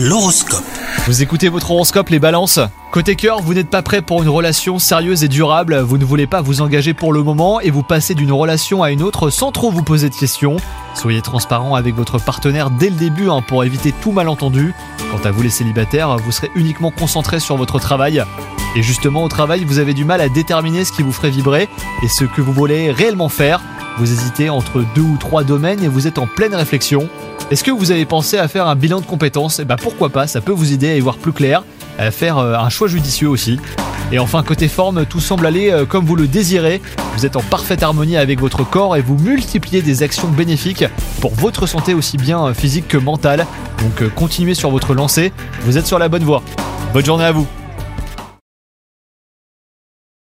L'horoscope. Vous écoutez votre horoscope les balances? Côté cœur, vous n'êtes pas prêt pour une relation sérieuse et durable, vous ne voulez pas vous engager pour le moment et vous passez d'une relation à une autre sans trop vous poser de questions. Soyez transparent avec votre partenaire dès le début hein, pour éviter tout malentendu. Quant à vous les célibataires, vous serez uniquement concentré sur votre travail. Et justement au travail, vous avez du mal à déterminer ce qui vous ferait vibrer et ce que vous voulez réellement faire. Vous hésitez entre deux ou trois domaines et vous êtes en pleine réflexion. Est-ce que vous avez pensé à faire un bilan de compétences Et bah pourquoi pas, ça peut vous aider à y voir plus clair, à faire euh, un choix judicieux aussi. Et enfin côté forme, tout semble aller euh, comme vous le désirez. Vous êtes en parfaite harmonie avec votre corps et vous multipliez des actions bénéfiques pour votre santé aussi bien euh, physique que mentale. Donc continuez sur votre lancée, vous êtes sur la bonne voie. Bonne journée à vous